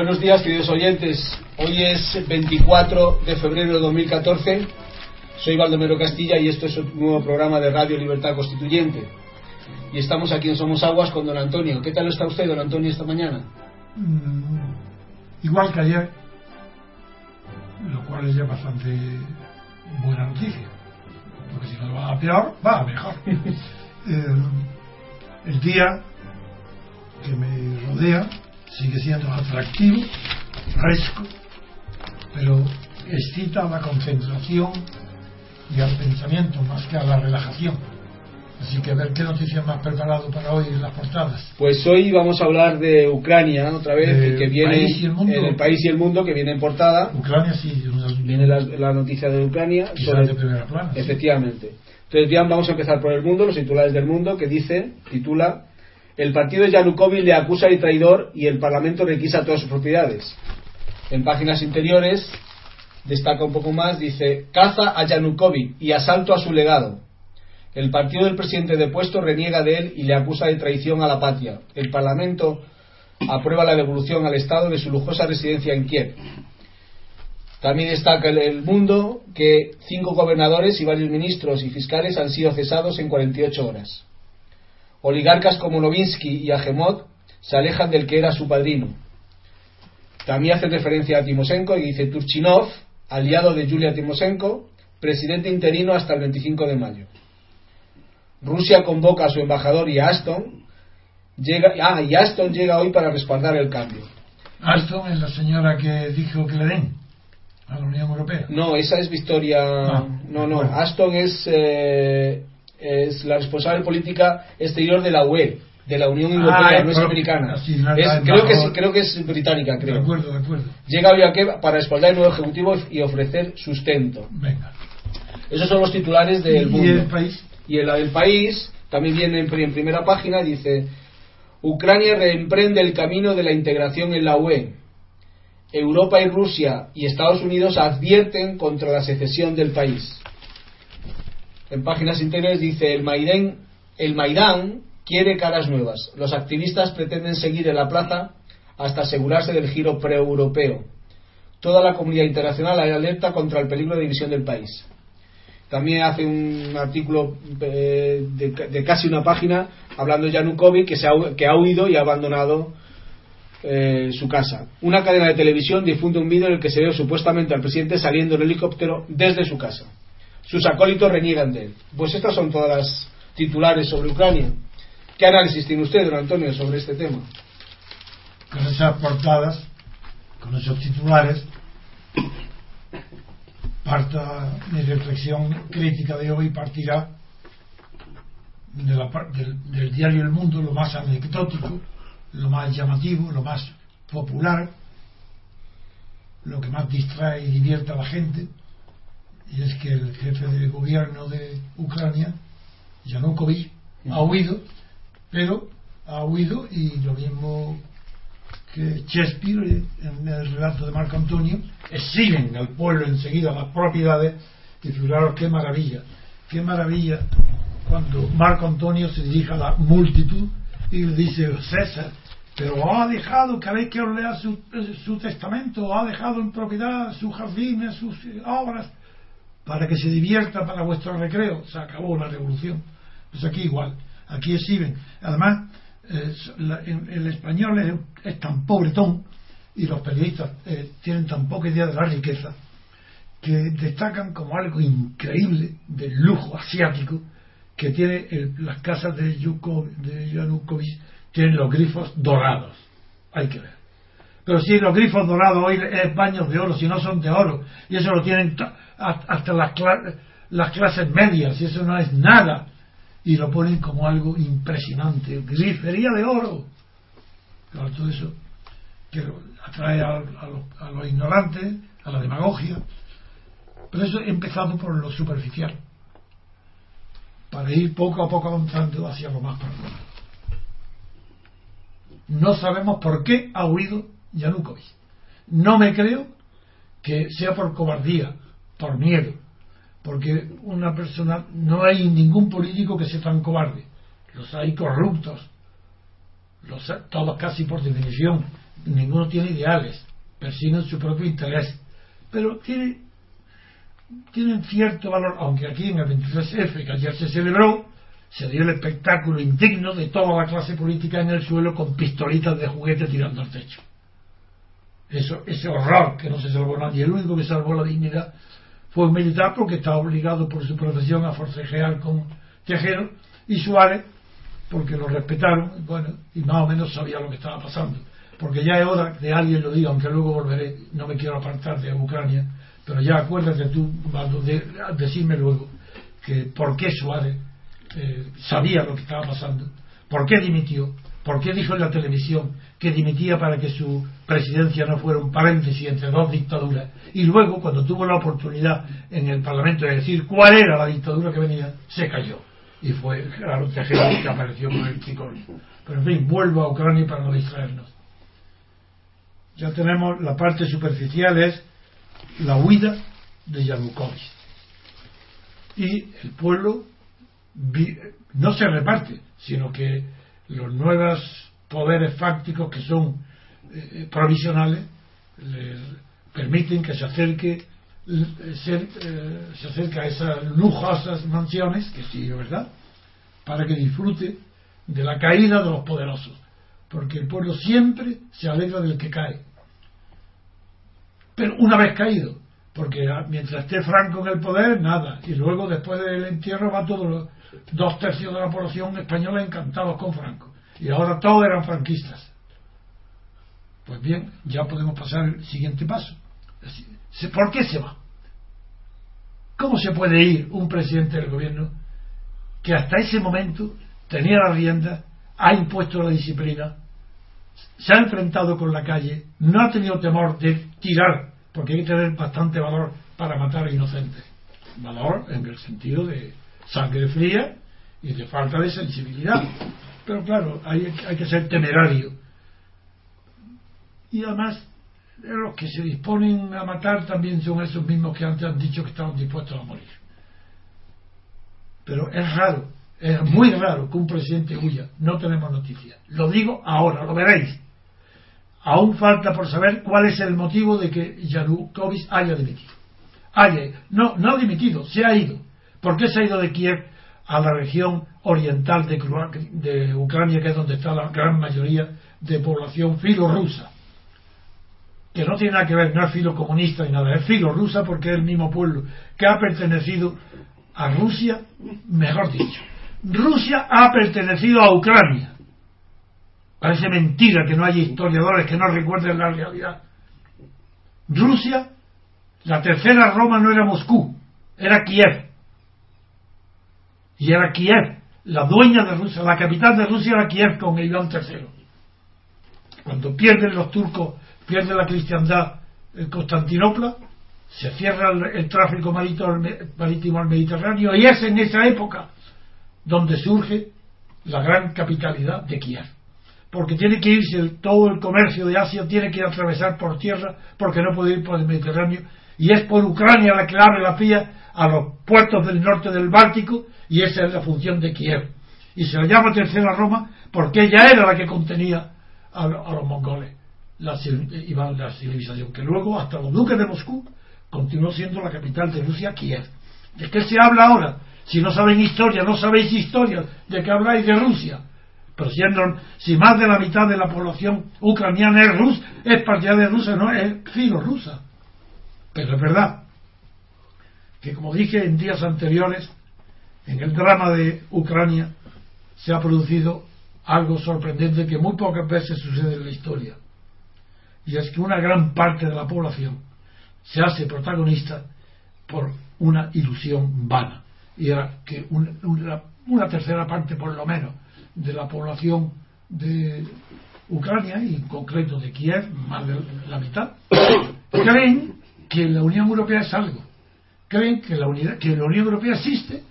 Buenos días, queridos oyentes. Hoy es 24 de febrero de 2014. Soy Baldomero Castilla y esto es un nuevo programa de Radio Libertad Constituyente. Y estamos aquí en Somos Aguas con don Antonio. ¿Qué tal está usted, don Antonio, esta mañana? Mm, igual que ayer, lo cual es ya bastante buena noticia. Porque si no va a peor, va a mejor. Eh, el día que me rodea sigue siendo atractivo, fresco, pero excita a la concentración y al pensamiento más que a la relajación. Así que a ver qué noticias más preparado para hoy en las portadas. Pues hoy vamos a hablar de Ucrania otra vez, que viene país y el mundo. en el país y el mundo, que viene en portada. Ucrania sí, Viene la, la noticia de Ucrania. sobre- de primera plana. sí. Efectivamente. Entonces, bien, vamos a empezar por el mundo, los titulares del mundo, que dice, titula, el partido de Yanukovych le acusa de traidor y el Parlamento requisa todas sus propiedades. En páginas interiores destaca un poco más, dice, caza a Yanukovych y asalto a su legado. El partido del presidente depuesto reniega de él y le acusa de traición a la patria. El Parlamento aprueba la devolución al Estado de su lujosa residencia en Kiev. También destaca el, el mundo que cinco gobernadores y varios ministros y fiscales han sido cesados en 48 horas. Oligarcas como Novinsky y Agemot se alejan del que era su padrino. También hace referencia a Timoshenko y dice Turchinov, aliado de Yulia Timoshenko, presidente interino hasta el 25 de mayo. Rusia convoca a su embajador y a Aston. Llega, ah, y Aston llega hoy para respaldar el cambio. Alstom es la señora que dijo que le den a la Unión Europea. No, esa es Victoria. Ah, no, no. bueno. Aston es, eh, es la responsable política exterior de la UE, de la Unión Europea, Ah, no es americana. sí, no es Es- la creo, que es, embajadora. creo que es británica, De creo. acuerdo, de acuerdo. Llega hoy a Kiev para respaldar el nuevo ejecutivo y ofrecer sustento. Venga. Esos son los titulares del ¿Y mundo. el país? Y el del país también viene en, en primera página, dice, Ucrania reemprende el camino de la integración en la UE. Europa y Rusia y Estados Unidos advierten contra la secesión del país. En páginas interiores dice, el Maidán, quiere caras nuevas. Los activistas pretenden seguir en la plaza hasta asegurarse del giro pre-europeo. Toda la comunidad internacional alerta contra el peligro de división del país. También hace un artículo eh, de, casi una página hablando de Yanukovych que, se ha, que ha huido y ha abandonado eh, su casa. Una cadena de televisión difunde un vídeo en el que se ve supuestamente al presidente saliendo en helicóptero desde su casa. Sus acólitos reniegan de él. Pues estas son todas las titulares sobre Ucrania. ¿Qué análisis tiene usted, don Antonio, sobre este tema? Con esas portadas, con esos titulares, parta mi reflexión crítica de hoy partirá del, del diario El Mundo, lo más anecdótico, lo más llamativo, lo más popular, lo que más distrae y divierte a la gente, y es que el jefe de gobierno de Ucrania, Yanukovych, ha huido, pero ha huido y lo mismo que Shakespeare en el relato de Marco Antonio exhiben al pueblo enseguida las propiedades y figuraros qué maravilla qué maravilla cuando Marco Antonio se dirige a la multitud y le dice César pero ha dejado cada vez que lea su, su testamento ha dejado en propiedad sus jardines sus obras para que se divierta para vuestro recreo. Se acabó la revolución. Pues aquí igual aquí exhiben. Además eh, la- en- el español es, es tan pobretón y los periodistas eh, tienen tan poca idea de la riqueza que destacan como algo increíble del lujo asiático que tiene las casas de, Yuko- de Yanukovych tienen los grifos dorados. Hay que ver pero si los grifos dorados hoy es baños de oro si no son de oro y eso lo tienen ta- ha- hasta las, cla- las clases medias y eso no es nada y lo ponen como algo impresionante. Grifería de oro. Claro, todo eso que atrae a, a los, a los ignorantes a la demagogia. Pero eso he empezado por lo superficial para ir poco a poco avanzando hacia lo más profundo. No sabemos por qué ha huido Yanukovych no me creo que sea por cobardía por miedo porque una persona no hay ningún político que sea tan cobarde los hay corruptos todos casi por definición ninguno tiene ideales, persiguen su propio interés, pero tiene, tienen cierto valor, aunque aquí en el 23F, que ayer se celebró, se dio el espectáculo indigno de toda la clase política en el suelo con pistolitas de juguete tirando al techo. Eso, ese horror que no se salvó nadie. El único que salvó la dignidad fue un militar porque estaba obligado por su profesión a forcejear con Tejero y Suárez porque lo respetaron bueno, y más o menos sabía lo que estaba pasando. Porque ya es hora de alguien lo diga, aunque luego volveré, no me quiero apartar de Ucrania, pero ya acuérdate tú, de decirme luego que por qué Suárez eh, sabía lo que estaba pasando, por qué dimitió, por qué dijo en la televisión que dimitía para que su presidencia no fuera un paréntesis entre dos dictaduras, y luego, cuando tuvo la oportunidad en el Parlamento de decir cuál era la dictadura que venía, se cayó. Y fue Gerardo Tejero que apareció con el tricolor. Pero en fin, vuelvo a Ucrania para no distraernos. Ya tenemos la parte superficial, es la huida de Yanukovych. Y el pueblo no se reparte, sino que los nuevos poderes fácticos que son eh, provisionales le permiten que se acerque eh, se acerque a esas lujosas mansiones que sí verdad para que disfrute de la caída de los poderosos. Porque el pueblo siempre se alegra del que cae. Pero una vez caído porque mientras esté Franco en el poder nada. Y luego después del entierro va todo dos tercios de la población española encantados con Franco. Y ahora todos eran franquistas. Pues bien, ya podemos pasar al siguiente paso. ¿Por qué se va? ¿Cómo se puede ir un presidente del gobierno que hasta ese momento tenía la rienda, ha impuesto la disciplina, se ha enfrentado con la calle, no ha tenido temor de tirar, porque hay que tener bastante valor para matar a inocentes? Valor en el sentido de sangre fría y de falta de sensibilidad. Pero claro, hay, hay que ser temerario. Y además, los que se disponen a matar también son esos mismos que antes han dicho que estaban dispuestos a morir. Pero es raro, es muy raro que un presidente huya. No tenemos noticias. Lo digo ahora, lo veréis. Aún falta por saber cuál es el motivo de que Yanukovych haya dimitido. Haya, no, no ha dimitido, se ha ido ¿Por qué se ha ido de Kiev a la región oriental de, Ucrania, que es donde está la gran mayoría de población filo-rusa? Que no tiene nada que ver, no es filo comunista ni nada, es filo-rusa porque es el mismo pueblo que ha pertenecido a Rusia, mejor dicho. Rusia ha pertenecido a Ucrania. Parece mentira que no haya historiadores que no recuerden la realidad. Rusia, la tercera Roma no era Moscú, era Kiev y era Kiev, la dueña de Rusia, la capital de Rusia era Kiev con Iván III. Cuando pierden los turcos, pierde la cristiandad Constantinopla, se cierra el, tráfico marítimo al Mediterráneo y es en esa época donde surge la gran capitalidad de Kiev. Porque tiene que irse todo el comercio de Asia, tiene que atravesar por tierra porque no puede ir por el Mediterráneo y es por Ucrania la que abre la vía a los puertos del norte del Báltico y esa es la función de Kiev. Y se la llama Tercera Roma porque ella era la que contenía a, los mongoles, la, la civilización, que luego hasta los duques de Moscú continuó siendo la capital de Rusia, Kiev. ¿De qué se habla ahora? Si no saben historia, no sabéis historia, ¿de qué habláis de Rusia? Pero siendo, si más de la mitad de la población ucraniana es rusa, es partidaria de Rusia, no es filo rusa. Pero es verdad que, como dije en días anteriores, en el drama de Ucrania se ha producido algo sorprendente que muy pocas veces sucede en la historia. Y es que una gran parte de la población se hace protagonista por una ilusión vana. Y era que una, tercera parte, por lo menos, de la población de Ucrania, y en concreto de Kiev, más de la mitad, creen que la Unión Europea es algo. Creen que la, unidad, que la Unión Europea existe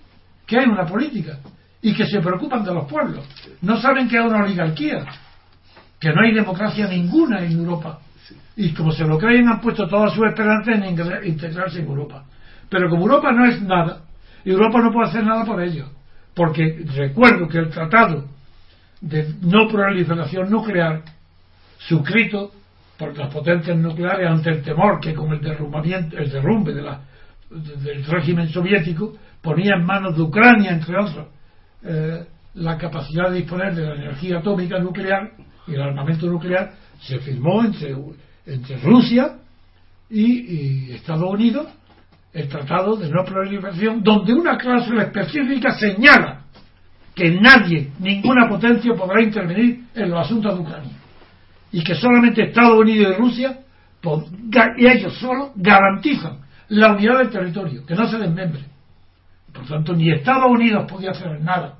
que hay una política y que se preocupan de los pueblos. No saben que hay una oligarquía, que no hay democracia ninguna en Europa. Y como se lo creen, han puesto toda su esperanza en integrarse en Europa. Pero como Europa no es nada, Europa no puede hacer nada por ello. Porque recuerdo que el tratado de no proliferación nuclear, suscrito por las potencias nucleares ante el temor que con el derrumbamiento, el derrumbe de la, del régimen soviético ponía en manos de Ucrania, entre otros, eh, la capacidad de disponer de la energía atómica nuclear y el armamento nuclear, se firmó entre, Rusia y Estados Unidos el Tratado de No Proliferación, donde una cláusula específica señala que nadie, ninguna potencia podrá intervenir en los asuntos de Ucrania. Y que solamente Estados Unidos y Rusia, y ellos solo, garantizan la unidad del territorio, que no se desmembre. Por tanto, ni Estados Unidos podía hacer nada,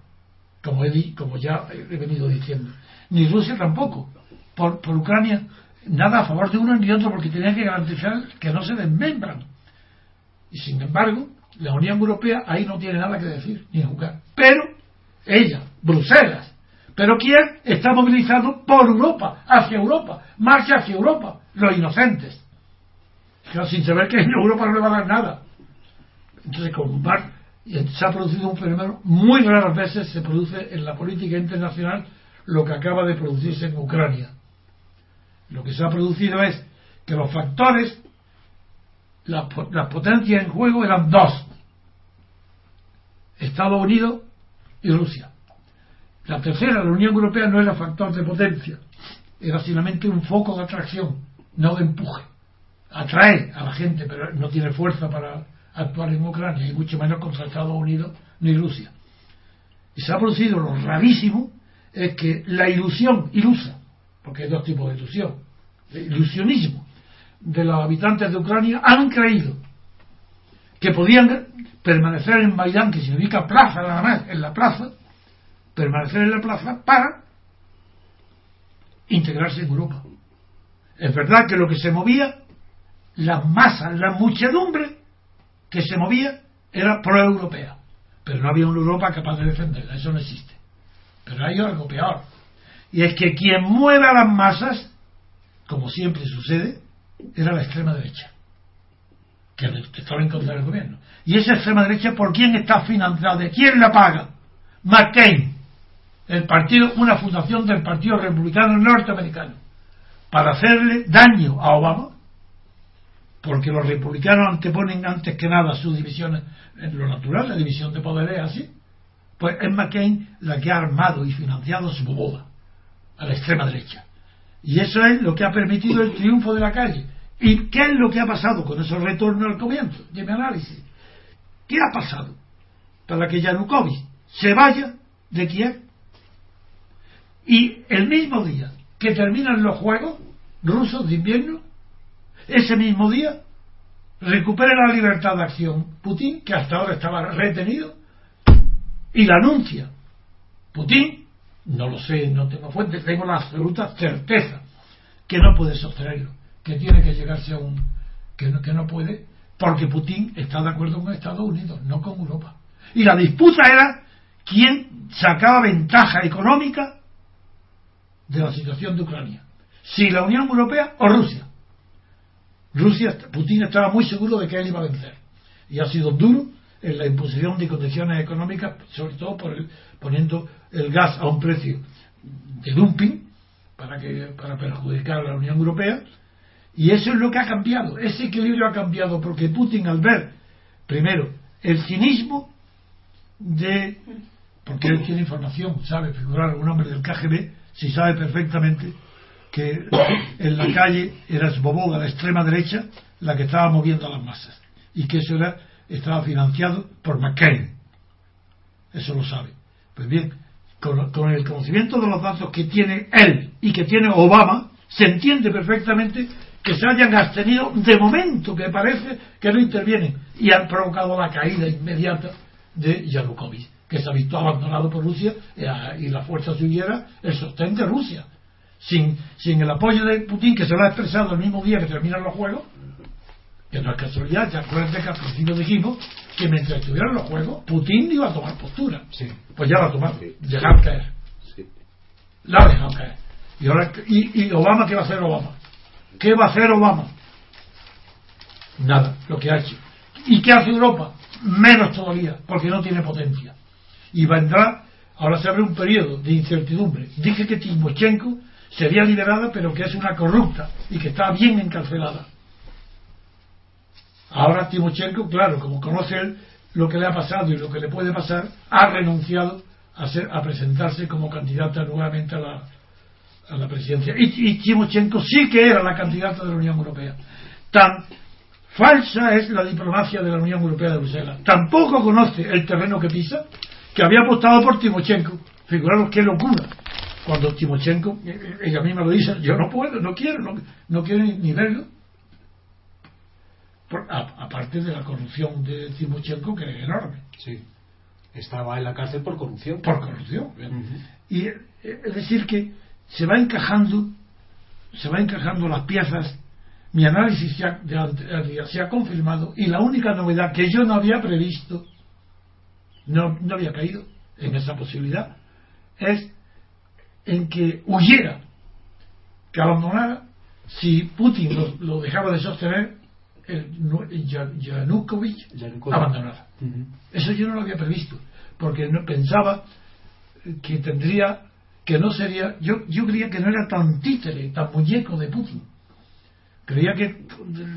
como, he, como ya he venido diciendo, ni Rusia tampoco, por, por Ucrania, nada a favor de uno ni otro, porque tenían que garantizar que no se desmembran. Y sin embargo, la Unión Europea ahí no tiene nada que decir, ni jugar. Pero ella, Bruselas, pero ¿quién está movilizado por Europa, hacia Europa, marcha hacia Europa? Los inocentes. sin saber que en Europa no le va a dar nada. Entonces, con se ha producido un fenómeno, muy raras veces se produce en la política internacional lo que acaba de producirse en Ucrania. Lo que se ha producido es que los factores, las, las potencias en juego eran dos. Estados Unidos y Rusia. La tercera, la Unión Europea, no era factor de potencia, era simplemente un foco de atracción, no de empuje. Atrae a la gente, pero no tiene fuerza para actuar en Ucrania, y mucho menos contra Estados Unidos ni Rusia. Y se ha producido lo rarísimo, es que la ilusión ilusa, porque hay dos tipos de ilusión, ilusionismo de los habitantes de Ucrania han creído que podían permanecer en Maidán, que significa plaza nada más, en la plaza, permanecer en la plaza para integrarse en Europa. Es verdad que lo que se movía, las masas, la muchedumbre que se movía era pro-europea, pero no había una Europa capaz de defenderla, eso no existe. Pero hay algo peor, y es que quien mueve a las masas, como siempre sucede, era la extrema derecha que estaba en contra del gobierno. Y esa extrema derecha, ¿por quién está financiada? ¿De quién la paga? McCain, el partido, una fundación del Partido Republicano Norteamericano, para hacerle daño a Obama, porque los republicanos anteponen antes que nada sus divisiones lo natural, la división de poderes así, pues es McCain la que ha armado y financiado su boda a la extrema derecha. Y eso es lo que ha permitido el triunfo de la calle ¿Y qué es lo que ha pasado con esos retornos al comienzo? De mi análisis. ¿Qué ha pasado para que Yanukovych se vaya de Kiev? Y el mismo día que terminan los Juegos rusos de invierno, ese mismo día recupera la libertad de acción Putin, que hasta ahora estaba retenido, y la anuncia. Putin, no lo sé, no tengo fuente, tengo la absoluta certeza que no puede sostenerlo que tiene que llegarse a un que no, que no puede porque Putin está de acuerdo con Estados Unidos, no con Europa. Y la disputa era quién sacaba ventaja económica de la situación de Ucrania. Si la Unión Europea o Rusia. Rusia, Putin estaba muy seguro de que él iba a vencer. Y ha sido duro en la imposición de condiciones económicas, sobre todo por el, poniendo el gas a un precio de dumping para, que, para perjudicar a la Unión Europea y eso es lo que ha cambiado. Ese equilibrio ha cambiado porque Putin al ver, primero, el cinismo de... Porque él tiene información, sabe figurar un hombre del KGB, si sabe perfectamente que en la calle era Svoboda, la extrema derecha, la que estaba moviendo a las masas. Y que eso era, estaba financiado por McCain. Eso lo sabe. Pues bien, con, el conocimiento de los datos que tiene él y que tiene Obama, se entiende perfectamente que se hayan abstenido de momento, que parece que no intervienen, y han provocado la caída inmediata de Yanukovych, que se ha visto abandonado por Rusia eh, y la fuerza suya el sostén de Rusia. Sin, sin el apoyo de Putin, que se lo ha expresado el mismo día que terminan los juegos, que no es casualidad, ya acuérdense que al principio dijimos que mientras estuvieran los juegos, Putin iba a tomar postura. Pues ya la ha tomado, dejar caer. La ha dejado caer. Y, ahora, y, y Obama, ¿qué va a hacer Obama? ¿Qué va a hacer Obama? Nada, lo que ha hecho. ¿Y qué hace Europa? Menos todavía, porque no tiene potencia. Y vendrá, ahora se abre un periodo de incertidumbre. Dije que Timochenko sería liberada, pero que es una corrupta y que está bien encarcelada. Ahora Timochenko, claro, como conoce él lo que le ha pasado y lo que le puede pasar, ha renunciado a, ser, a presentarse como candidata nuevamente a la, a la presidencia. Y, y Timochenko sí que era la candidata de la Unión Europea. Tan falsa es la diplomacia de la Unión Europea de Bruselas. Tampoco conoce el terreno que pisa, que había apostado por Timochenko. Figuraros qué locura. Cuando Timochenko, ella misma lo dice, yo no puedo, no quiero, no, no quiero ni verlo aparte de la corrupción de Timochenko, que es enorme. Sí. Estaba en la cárcel por corrupción. Por corrupción. Y eh, es decir que se va encajando, se va encajando las piezas. Mi análisis ya, se ha confirmado y la única novedad que yo no había previsto, no, no había caído en esa posibilidad, es en que huyera, que abandonara, si Putin lo dejaba de sostener, el, Yanukovych abandonara. Eso yo no lo había previsto, porque no, pensaba que tendría, que no sería, yo, yo creía que no era tan títere, tan muñeco de Putin. Creía que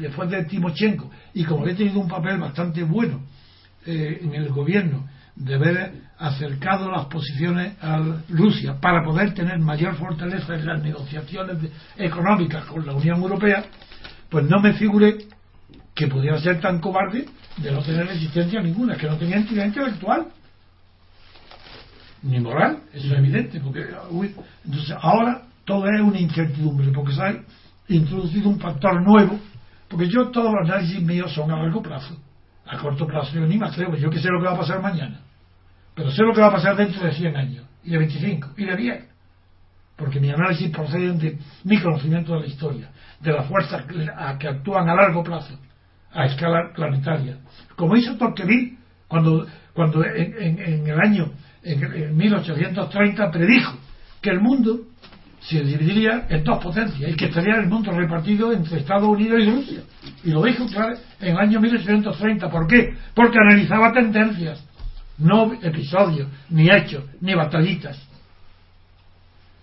después de Timochenko, y como había tenido un papel bastante bueno eh, en el gobierno, de haber acercado las posiciones a Rusia para poder tener mayor fortaleza en las negociaciones económicas con la Unión Europea, pues no me figuré que pudiera ser tan cobarde de no tener resistencia ninguna, que no tenía entidad intelectual ni moral, eso es evidente, porque entonces ahora todo es una incertidumbre, porque se ha introducido un factor nuevo, porque yo todos los análisis míos son a largo plazo, a corto plazo yo ni me atrevo, yo que sé lo que va a pasar mañana, pero sé lo que va a pasar dentro de 100 años, y de 25, y de 10, porque mi análisis procede de mi conocimiento de la historia, de las fuerzas que actúan a largo plazo, a escala planetaria. Como hizo Tocqueville cuando, cuando en, en, el año en, 1830 predijo que el mundo se dividiría en dos potencias y que estaría el mundo repartido entre Estados Unidos y Rusia. Y lo dijo claro en el año 1830. ¿Por qué? Porque analizaba tendencias, no episodios, ni hechos, ni batallitas.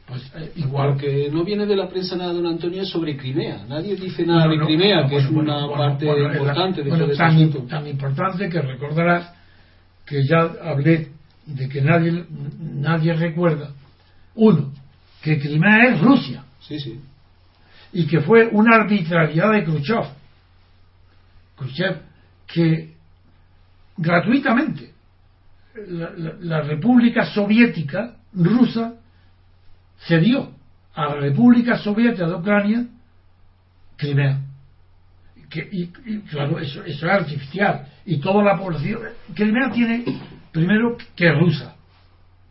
Pues, eh, igual que no viene de la prensa nada, don Antonio, sobre Crimea. Nadie dice nada de Crimea, que es una parte importante de todo tan, tan importante que recordarás que ya hablé de que nadie, nadie recuerda. Uno, que Crimea es Rusia. Sí, sí. Y que fue una arbitrariedad de Khrushchev. Khrushchev, que gratuitamente la República Soviética rusa cedió a la República Soviética de Ucrania Crimea. Que, y, claro, eso, eso, es artificial. Y toda la población. Crimea tiene, primero, que es rusa,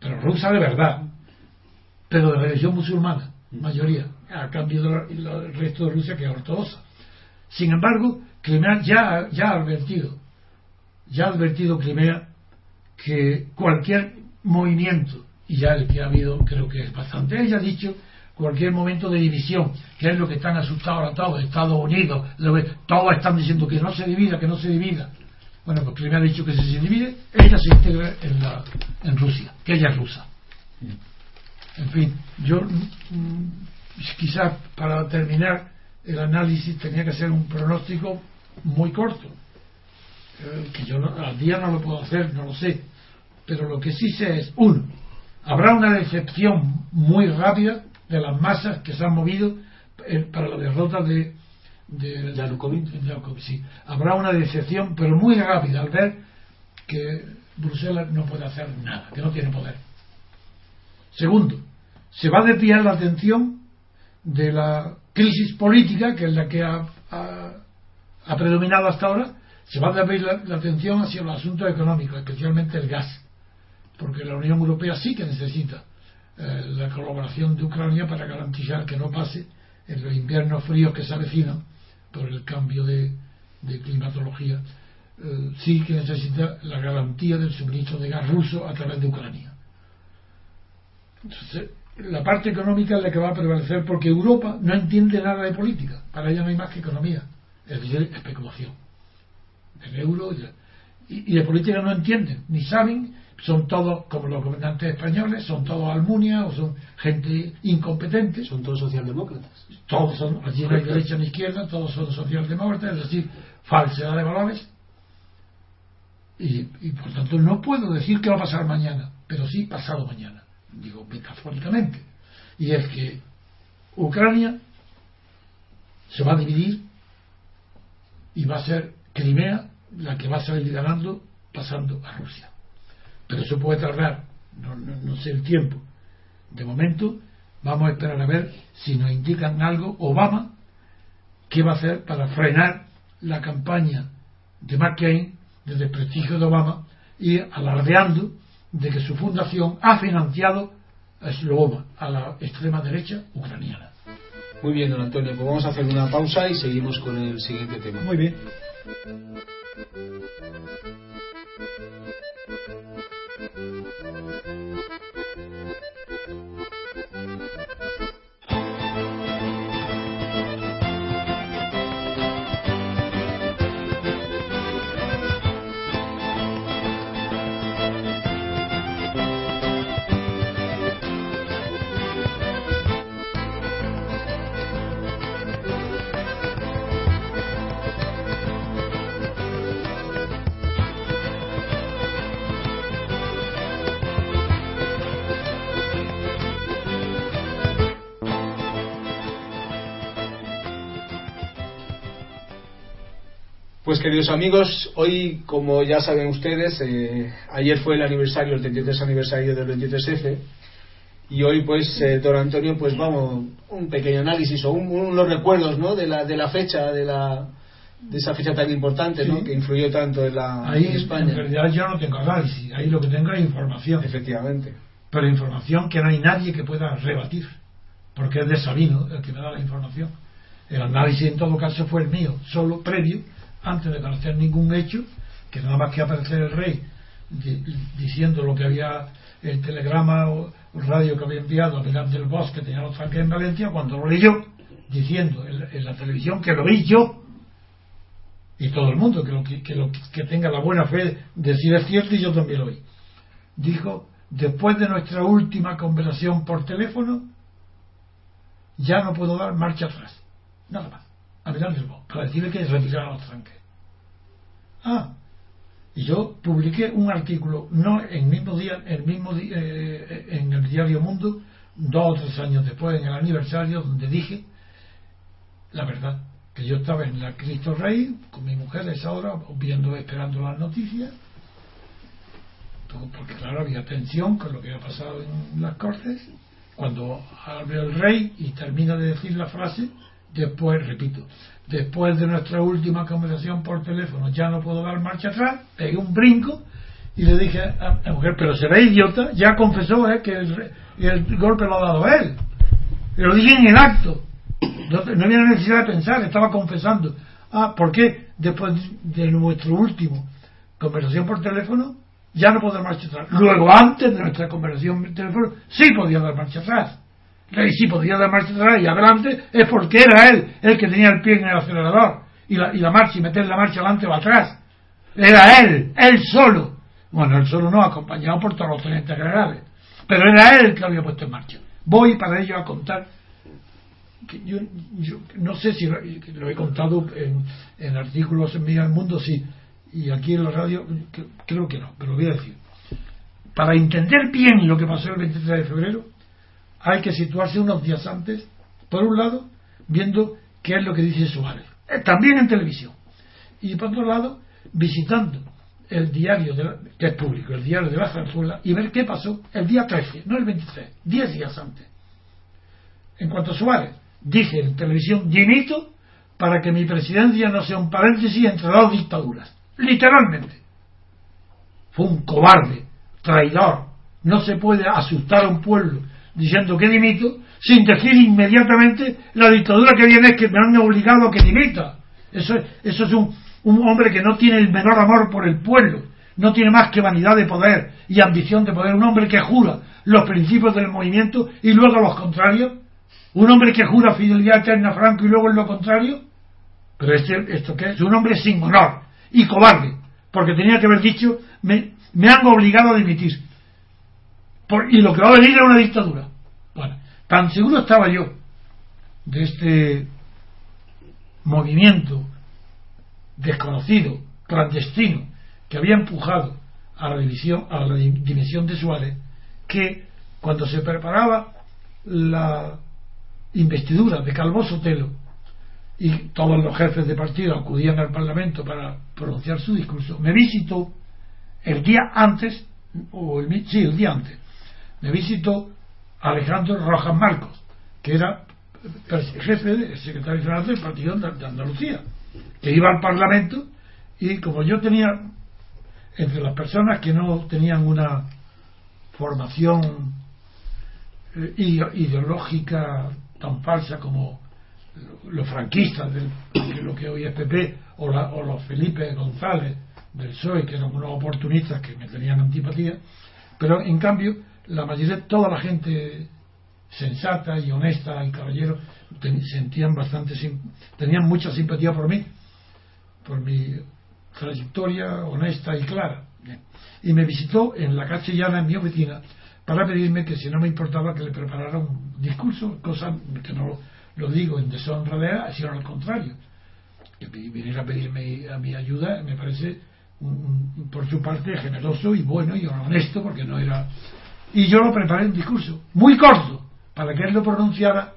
pero rusa de verdad, pero de religión musulmana, mayoría, a cambio del resto de Rusia que es ortodoxa. Sin embargo, Crimea ya, ya ha advertido, ya ha advertido Crimea que cualquier movimiento y ya el que ha habido creo que es bastante. Ella ha dicho cualquier momento de división, que es lo que están asustados ahora todos, Estados Unidos, todos están diciendo que no se divida, que no se divida. Bueno, pues primero ha dicho que si se divide, ella se integra en, la, en Rusia, que ella es rusa. En fin, yo mm, quizás para terminar el análisis tenía que ser un pronóstico muy corto, eh, que yo al día no lo puedo hacer, no lo sé, pero lo que sí sé es, uno, Habrá una decepción muy rápida de las masas que se han movido eh, para la derrota de, de, sí. Habrá una decepción, pero muy rápida al ver que Bruselas no puede hacer nada, que no tiene poder. Segundo, se va a desviar la atención de la crisis política, que es la que ha, ha, predominado hasta ahora, se va a desviar la atención hacia los asuntos económicos, especialmente el gas porque la Unión Europea sí que necesita eh, la colaboración de Ucrania para garantizar que no pase en los inviernos fríos que se avecinan por el cambio de, climatología, eh, sí que necesita la garantía del suministro de gas ruso a través de Ucrania. Entonces, la parte económica es la que va a prevalecer porque Europa no entiende nada de política, para ella no hay más que economía, es decir, especulación. El euro y, de política no entienden, ni saben, son todos, como los gobernantes españoles, son todos almunia o son gente incompetente. Son todos socialdemócratas. Todos son, allí no hay derecha ni izquierda, todos son socialdemócratas, es decir, falsedad de valores. Y, y por tanto no puedo decir qué va a pasar mañana, pero sí pasado mañana, digo metafóricamente. Y es que Ucrania se va a dividir y va a ser Crimea la que va a salir ganando pasando a Rusia. Pero eso puede tardar, no, sé el tiempo. De momento, vamos a esperar a ver si nos indican algo Obama qué va a hacer para frenar la campaña de McCain, del desprestigio de Obama, y alardeando de que su fundación ha financiado a Sloboma, a la extrema derecha ucraniana. Muy bien, don Antonio, pues vamos a hacer una pausa y seguimos con el siguiente tema. Muy bien. Thank you. Pues queridos amigos, hoy, como ya saben ustedes, eh, ayer fue el aniversario, el 33 aniversario del 23F, y hoy, pues, eh, don Antonio, pues vamos, un pequeño análisis o unos recuerdos, ¿no? De la, de la fecha, de la de esa fecha tan importante, ¿no? Que influyó tanto en la ahí, España. En realidad yo no tengo análisis, ahí lo que tengo es información. Efectivamente. Pero información que no hay nadie que pueda rebatir, porque es de Sabino el que me da la información. El análisis en todo caso fue el mío, solo previo antes de conocer ningún hecho, que nada más que aparecer el rey diciendo lo que había el telegrama o radio que había enviado a Milán del Bosque, que tenía los tanques en Valencia, cuando lo leyó, diciendo en, la televisión que lo vi yo, y todo el mundo que, lo, que, lo, que tenga la buena fe de decir es cierto, y yo también lo vi. Dijo, después de nuestra última conversación por teléfono, ya no puedo dar marcha atrás. Nada más para decirle que retiraran los tanques. Ah, y yo publiqué un artículo, no el mismo día, el mismo eh, en el diario Mundo, dos o tres años después, en el aniversario, donde dije la verdad, que yo estaba en la Cristo Rey con mi mujer a esa hora, viendo, esperando las noticias, porque claro, había tensión con lo que había pasado en las Cortes, cuando abre el rey y termina de decir la frase, Después, repito, después de nuestra última conversación por teléfono, ya no puedo dar marcha atrás, pegué un brinco y le dije a la mujer, pero será idiota, ya confesó eh, que el, golpe lo ha dado él. Y lo dije en el acto. No, no había necesidad de pensar, estaba confesando. Ah, ¿por qué después de nuestro último conversación por teléfono ya no puedo dar marcha atrás? Luego, antes de nuestra conversación por teléfono, sí podía dar marcha atrás y si podía dar marcha atrás y adelante, es porque era él el que tenía el pie en el acelerador. Y la, y la marcha y meter la marcha adelante o atrás. Era él, él solo. Bueno, él solo no, acompañado por todos los tenientes generales. Pero era él el que lo había puesto en marcha. Voy para ello a contar. Que yo, yo, no sé si lo he contado en, en artículos en Mira el Mundo, sí. Y aquí en la radio, creo que no, pero lo voy a decir. Para entender bien lo que pasó el 23 de febrero, hay que situarse unos días antes, por un lado, viendo qué es lo que dice Suárez, eh, también en televisión, y por otro lado, visitando el diario, de que es público, el diario de la Zarzuela, y ver qué pasó el día 13, no el 23, 10 días antes. En cuanto a Suárez, dije en televisión, dimito para que mi presidencia no sea un paréntesis entre dos dictaduras. Literalmente. Fue un cobarde, traidor. No se puede asustar a un pueblo diciendo que dimito, sin decir inmediatamente la dictadura que viene es que me han obligado a que dimita. Eso, eso es un, un hombre que no tiene el menor amor por el pueblo, no tiene más que vanidad de poder y ambición de poder, un hombre que jura los principios del movimiento y luego los contrarios, un hombre que jura fidelidad eterna a Franco y luego en lo contrario, pero este, esto qué es, un hombre sin honor y cobarde, porque tenía que haber dicho, me, me han obligado a dimitir. Por, y lo que va a venir es una dictadura. Tan seguro estaba yo de este movimiento desconocido, clandestino, que había empujado a la división, a la dimisión de Suárez, que cuando se preparaba la investidura de Calvo Sotelo y todos los jefes de partido acudían al Parlamento para pronunciar su discurso, me visitó el día antes, o el, sí, el día antes, me visitó Alejandro Rojas Marcos, que era jefe de secretario general del partido de Andalucía, que iba al Parlamento y como yo tenía entre las personas que no tenían una formación eh, ideológica tan falsa como los franquistas de lo que hoy es PP o, o los Felipe González del PSOE que eran unos oportunistas que me tenían antipatía pero en cambio la mayoría toda la gente sensata y honesta y caballero sentían bastante tenían mucha simpatía por mí por mi trayectoria honesta y clara y me visitó en la castellana en mi oficina para pedirme que si no me importaba que le preparara un discurso, cosa que no lo digo en deshonra sino al contrario. Que viniera a pedirme a mi ayuda me parece por su parte generoso y bueno y honesto porque no era... Y yo lo preparé un discurso muy corto para que él lo pronunciara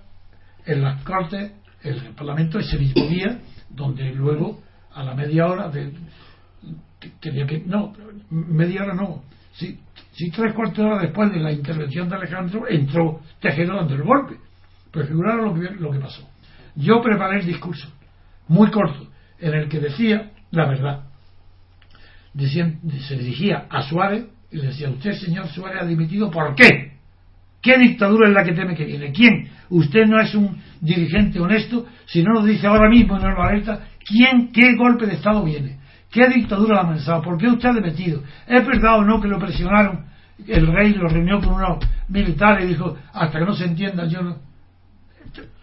en las cortes, en el Parlamento ese mismo día, donde luego a la media hora de, tenía que no media hora no sí si tres cuartos de hora después de la intervención de Alejandro entró Tejero dando el golpe. Pues figuraron lo que, lo que pasó. Yo preparé el discurso, muy corto, en el que decía la verdad. se dirigía a Suárez y le decía, usted, señor Suárez, ha dimitido, ¿por qué? ¿Qué dictadura es la que teme que viene? ¿Quién? Usted no es un dirigente honesto, si no lo dice ahora mismo no lo alerta, ¿quién, qué golpe de Estado viene? ¿Qué dictadura la amenazado? ¿Por qué usted ha demetido? ¿Es verdad o no que lo presionaron? El rey lo reunió con unos militares y dijo, hasta que no se entienda, yo no.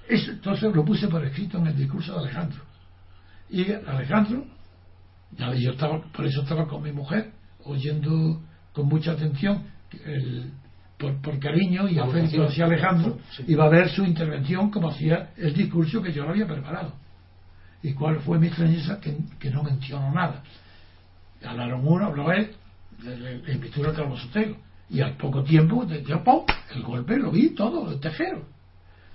Entonces lo puse por escrito en el discurso de Alejandro. Y Alejandro, yo estaba, por eso estaba con mi mujer, oyendo con mucha atención, el, por, cariño y afecto hacia Alejandro, iba a ver su intervención como hacía el discurso que yo lo había preparado. ¿Y cuál fue mi extrañeza? Que, no mencionó nada. Hablaron uno, habló él, de la investidura de Carlos Sotelo. Y al poco tiempo, de, el golpe lo vi todo, el tejero.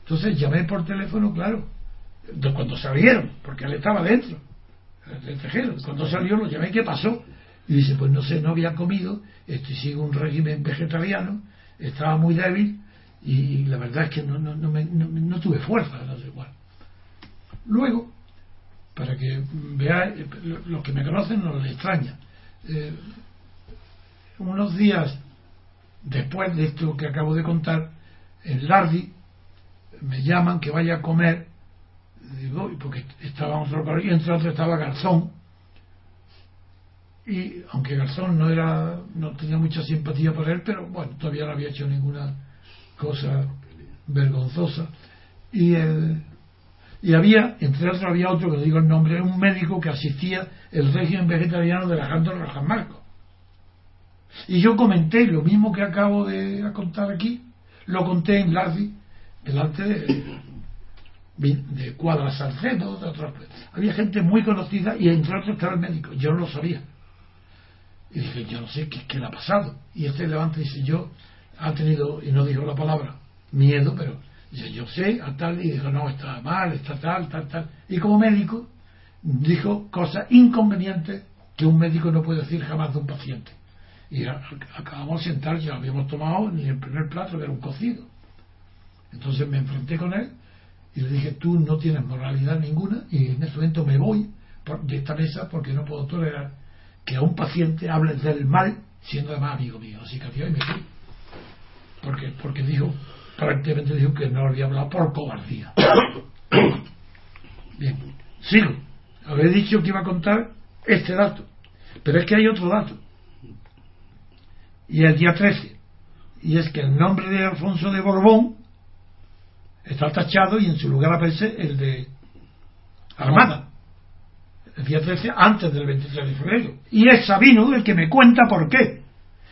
Entonces llamé por teléfono, claro, de cuando salieron, porque él estaba dentro, el tejero. Cuando salió lo llamé, ¿qué pasó? Y dice, pues no sé, no había comido, estoy sigo un régimen vegetariano, estaba muy débil y la verdad es que no, no, no, tuve fuerza. No sé, Luego, para que veáis, los que me conocen no les extraña. Eh, unos días después de esto que acabo de contar, en Lardi me llaman que vaya a comer, digo, porque estábamos y entre otros estaba Garzón, y aunque Garzón no era, no tenía mucha simpatía por él, pero bueno, todavía no había hecho ninguna cosa vergonzosa, y el y había, entre otros, había otro que digo el nombre, un médico que asistía el régimen vegetariano de Alejandro Rojas Marcos. Y yo comenté lo mismo que acabo de contar aquí, lo conté en Lardi, delante de, de Cuadra Salcedo, de otros. Había gente muy conocida y entre otros estaba el médico. Yo no lo sabía. Y dije, yo no sé qué, qué le ha pasado. Y este levanta y dice, yo ha tenido, y no dijo la palabra, miedo, pero Dice, yo sé, a tal, y dijo, no, está mal, está tal, tal, tal. Y como médico, dijo cosas inconvenientes que un médico no puede decir jamás de un paciente. Y acabamos de sentar, ya habíamos tomado ni el primer plato, que era un cocido. Entonces me enfrenté con él y le dije, tú no tienes moralidad ninguna y en ese momento me voy de esta mesa porque no puedo tolerar que a un paciente hables del mal siendo además amigo mío. Así que y me fui. Porque, porque dijo, prácticamente dijo que no había hablado por cobardía. Bien, sigo. Había dicho que iba a contar este dato, pero es que hay otro dato. Y el día 13. Y es que el nombre de Alfonso de Borbón está tachado y en su lugar aparece el de Armada. El Pío XIII antes del 23 de febrero. Y es Sabino el que me cuenta por qué.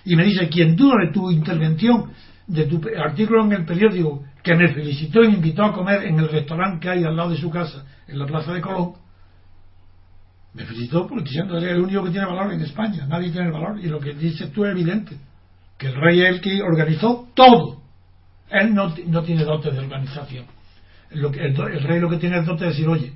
Y me dice, quien duda de tu intervención, de tu artículo en el periódico, que me felicitó y me invitó a comer en el restaurante que hay al lado de su casa, en la Plaza de Colón, me felicitó porque diciendo es el único que tiene valor en España, nadie tiene valor. Y lo que dices tú es evidente, que el rey es el que organizó todo. Él no, no tiene dotes de organización. El, el, rey lo que tiene es dotes de decir, oye,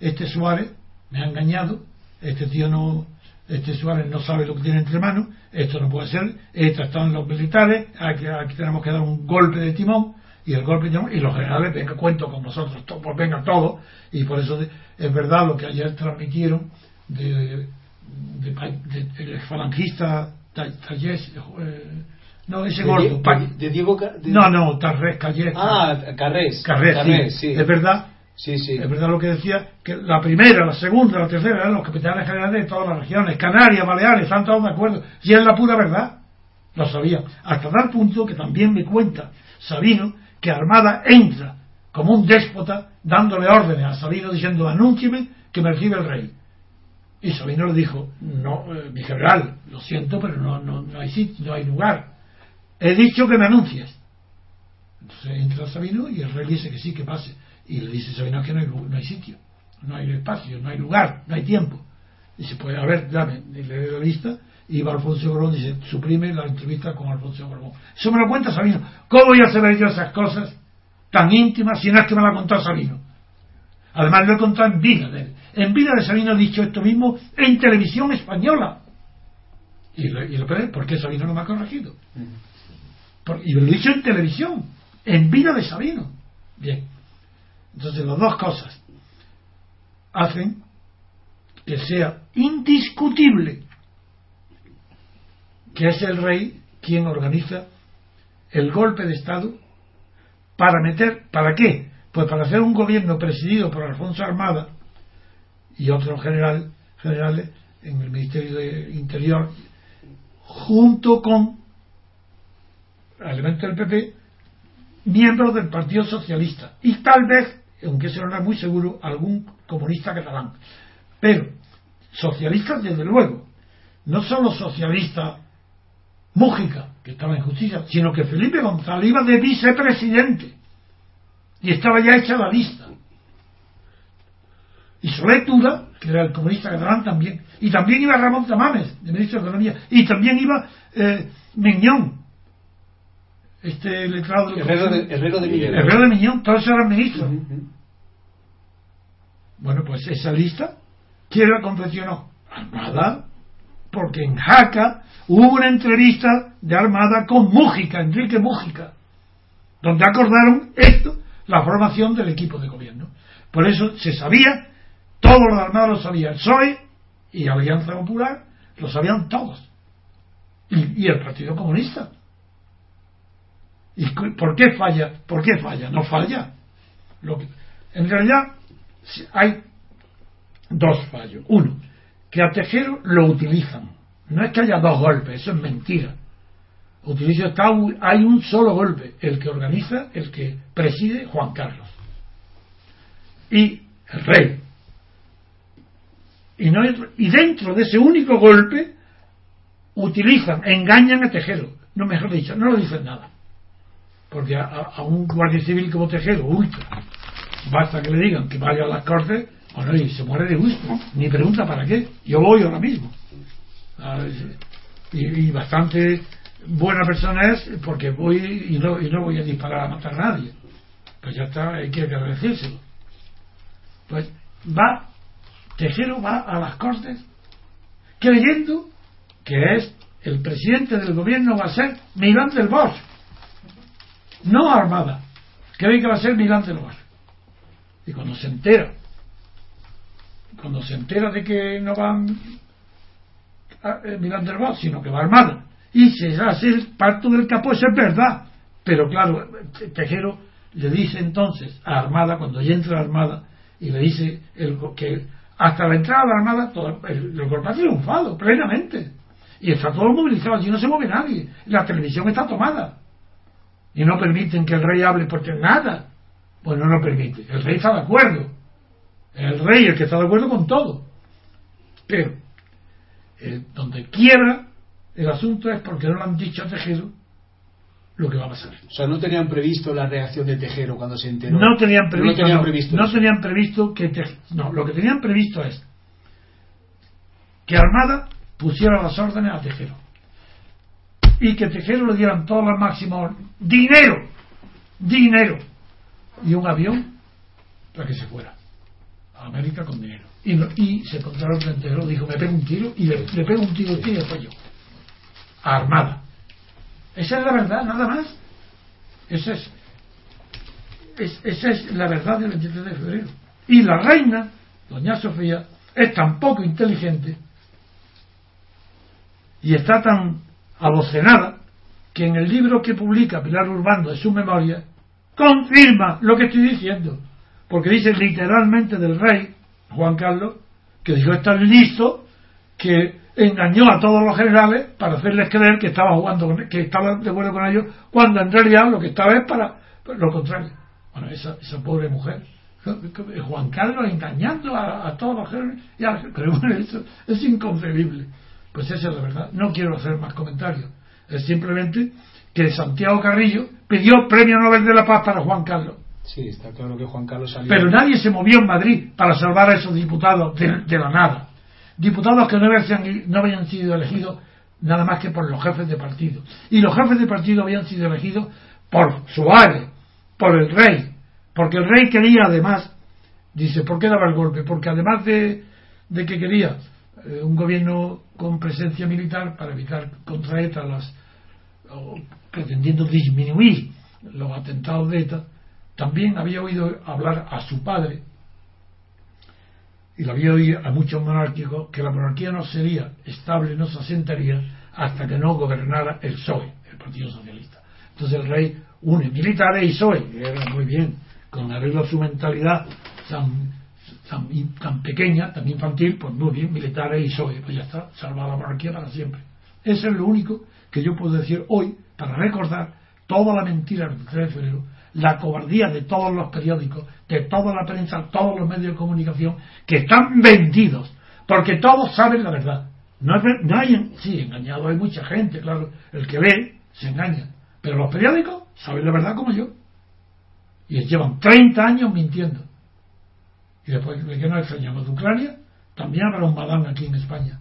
este Suárez me ha engañado, este tío no, este Suárez no sabe lo que tiene entre manos, esto no puede ser, estos están los militares, aquí, aquí, tenemos que dar un golpe de timón, y el golpe de timón, y los generales, venga, cuento con nosotros, to, pues venga todo, y por eso es verdad lo que ayer transmitieron de, de, de, de falangista Tallés, eh, no, ese de, gordo. De, Diego No, no, Tarrés, Callés. Ah, Carrés. Carrés, Carrés sí. sí. Es verdad. Sí, sí. Es verdad lo que decía, que la primera, la segunda, la tercera eran los capitanes generales de todas las regiones. Canarias, Baleares, están todos de acuerdo. Y es la pura verdad. Lo sabía. Hasta tal punto que también me cuenta Sabino que Armada entra como un déspota dándole órdenes a Sabino diciendo anúncieme que me recibe el rey. Y Sabino le dijo, no, eh, mi general, lo siento, pero no, no, no, hay sitio, no hay lugar. He dicho que me anuncies. Entonces entra Sabino y el rey dice que sí, que pase. Y le dice Sabino que no hay, no hay sitio, no hay espacio, no hay lugar, no hay tiempo. Dice, pues a ver, dame, y le doy la lista. Y va Alfonso Borbón y dice, suprime la entrevista con Alfonso Borbón. Eso me lo cuenta Sabino. ¿Cómo voy a saber yo esas cosas tan íntimas si no es que me la ha contado Sabino? Además lo he contado en vida de él. En vida de Sabino ha dicho esto mismo en televisión española. Y lo, y lo ¿por qué Sabino no me ha corregido? Por, y lo he dicho en televisión, en vida de Sabino. Bien. Entonces las dos cosas hacen que sea indiscutible que es el rey quien organiza el golpe de Estado para meter, ¿para qué? Pues para hacer un gobierno presidido por Alfonso Armada y otros general, generales en el Ministerio de Interior, junto con elementos del PP, miembros del Partido Socialista y tal vez, aunque eso no era muy seguro, algún comunista catalán. Pero socialistas, desde luego, no solo socialistas Mújica, que estaba en justicia, sino que Felipe González iba de vicepresidente y estaba ya hecha la lista. Y Soletura, que era el comunista catalán también, y también iba Ramón Tamames, de ministro de Economía, y también iba eh, Miñón, este letrado Herrero de, Herrero de Miñón. Herrero de Miñón, todos eran ministros. Uh -huh. Bueno, pues esa lista, ¿quién la confeccionó? Armada, porque en Jaca hubo una entrevista de Armada con Mújica, Enrique Mújica, donde acordaron esto, la formación del equipo de gobierno. Por eso se sabía, todos los Armada lo sabían, el PSOE y Alianza Popular lo sabían todos. Y, y el Partido Comunista. ¿Y por qué falla? ¿Por qué falla? No falla. En realidad hay dos fallos. Uno, que a Tejero lo utilizan. No es que haya dos golpes, eso es mentira. Utiliza, está, hay un solo golpe, el que organiza, el que preside Juan Carlos. Y el rey. Y, no y dentro de ese único golpe utilizan, engañan a Tejero. No, mejor dicho, no lo dicen nada. Porque a, a un guardia civil como Tejero, ultra, basta que le digan que vaya a las cortes, bueno, y se muere de gusto. Ni pregunta para qué. Yo voy ahora mismo. Y, y, bastante buena persona es porque voy y no, y no voy a disparar a matar a nadie. Pues ya está, hay que agradecérselo. Pues va, Tejero va a las cortes creyendo que es el presidente del gobierno va a ser Milán del Bosch. No Armada. Cree que va a ser Milán del Bosch. Y cuando se entera, cuando se entera de que no van Milán del Bosch, sino que va Armada. Y se hace el pacto del capó, eso es verdad. Pero claro, Tejero le dice entonces a Armada, cuando ya entra Armada, y le dice el, que hasta la entrada de la Armada todo, el, el golpe ha triunfado plenamente. Y está todo movilizado, allí no se mueve nadie. La televisión está tomada. Y no permiten que el rey hable porque nada. Pues no lo permite. El rey está de acuerdo. El rey el que está de acuerdo con todo. Pero, eh, donde quiera el asunto es porque no lo han dicho a Tejero lo que va a pasar. O sea, no tenían previsto la reacción de Tejero cuando se enteró. No tenían previsto. No tenían previsto. no tenían previsto que. Te- no, lo que tenían previsto es que Armada pusiera las órdenes a Tejero. Y que Tejero le dieran todos los máximos. ¡Dinero! ¡Dinero! Y un avión para que se fuera a América con dinero. Y, y se encontraron con Tejero, dijo: Me pego un tiro y le, le pego un tiro y después yo. Armada. Esa es la verdad, nada más. Esa es, es- esa es la verdad del 23 de febrero. Y la reina, doña Sofía, es tan poco inteligente y está tan abocenada que en el libro que publica Pilar Urbano de su memoria confirma lo que estoy diciendo. Porque dice literalmente del rey, Juan Carlos, que dijo estar listo, que engañó a todos los generales para hacerles creer que estaba jugando con- que estaba de acuerdo con ellos cuando en realidad lo que estaba es para, lo contrario. Bueno esa, esa pobre mujer Juan Carlos engañando a, todos los generales pero bueno eso es inconcebible pues esa es la verdad no quiero hacer más comentarios es simplemente que Santiago Carrillo pidió premio Nobel de la Paz para Juan Carlos Sí, está claro que Juan Carlos salió. pero nadie se movió en Madrid para salvar a esos diputados de, de la nada. Diputados que no habían, no habían sido elegidos nada más que por los jefes de partido. Y los jefes de partido habían sido elegidos por Suárez, por el rey. Porque el rey quería además, dice, ¿por qué daba el golpe? Porque además de, de que quería eh, un gobierno con presencia militar para evitar contra ETA las, o pretendiendo disminuir los atentados de ETA, también había oído hablar a su padre y lo había oído a muchos monárquicos que la monarquía no sería estable, no se asentaría hasta que no gobernara el PSOE, el Partido Socialista. Entonces el rey une militares y PSOE, que era muy bien, con arreglo a su mentalidad tan, tan, tan pequeña, tan infantil, pues muy bien, militares y PSOE, pues ya está, salva la monarquía para siempre. Eso es lo único que yo puedo decir hoy para recordar toda la mentira del 3 de febrero, la cobardía de todos los periódicos, de toda la prensa, todos los medios de comunicación, que están vendidos, porque todos saben la verdad. No, no hay, sí, engañado hay mucha gente, claro, el que ve se engaña, pero los periódicos saben la verdad como yo. Y llevan 30 años mintiendo. Y después de que nos extrañamos de Ucrania, también habrá un Madán aquí en España.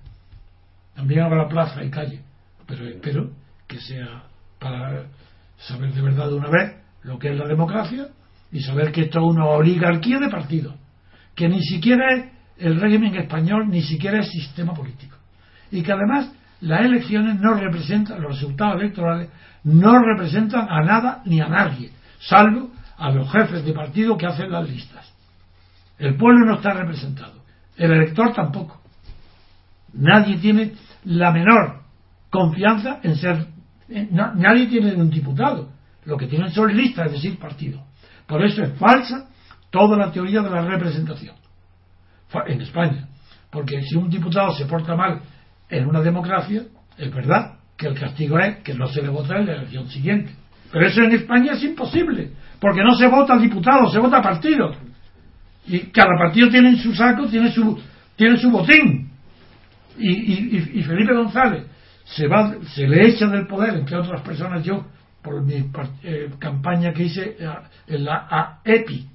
También habrá plaza y calle. Pero espero que sea para saber de verdad de una vez lo que es la democracia y saber que esto es una oligarquía de partidos. Que ni siquiera es el régimen español, ni siquiera es sistema político. Y que además las elecciones no representan, los resultados electorales no representan a nada ni a nadie, salvo a los jefes de partido que hacen las listas. El pueblo no está representado, el elector tampoco. Nadie tiene la menor confianza en ser. nadie tiene un diputado. Lo que tienen son listas, es decir, partidos. Por eso es falsa toda la teoría de la representación. En España. Porque si un diputado se porta mal en una democracia, es verdad que el castigo es que no se le vota en la elección siguiente. Pero eso en España es imposible. Porque no se vota diputado, se vota partido. Y cada partido tiene en su saco, tiene su, tiene su botín. Y, y- y- Felipe González se va se le echa del poder entre otras personas yo por mi eh, campaña que hice eh, en la AEPI